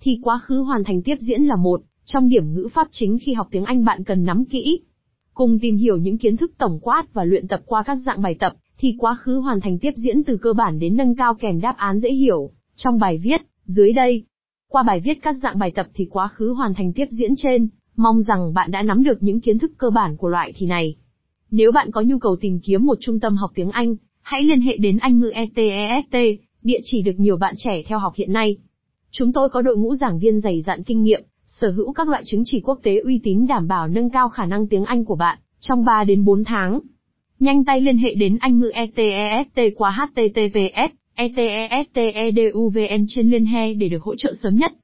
thì quá khứ hoàn thành tiếp diễn là một trong điểm ngữ pháp chính khi học tiếng Anh bạn cần nắm kỹ. Cùng tìm hiểu những kiến thức tổng quát và luyện tập qua các dạng bài tập, thì quá khứ hoàn thành tiếp diễn từ cơ bản đến nâng cao kèm đáp án dễ hiểu. Trong bài viết, dưới đây, qua bài viết các dạng bài tập thì quá khứ hoàn thành tiếp diễn trên, mong rằng bạn đã nắm được những kiến thức cơ bản của loại thì này. Nếu bạn có nhu cầu tìm kiếm một trung tâm học tiếng Anh, hãy liên hệ đến Anh ngữ ETEST, địa chỉ được nhiều bạn trẻ theo học hiện nay. Chúng tôi có đội ngũ giảng viên dày dặn kinh nghiệm, sở hữu các loại chứng chỉ quốc tế uy tín đảm bảo nâng cao khả năng tiếng Anh của bạn trong 3 đến 4 tháng. Nhanh tay liên hệ đến Anh ngữ ETEST qua https etesteduvn trên liên hệ để được hỗ trợ sớm nhất.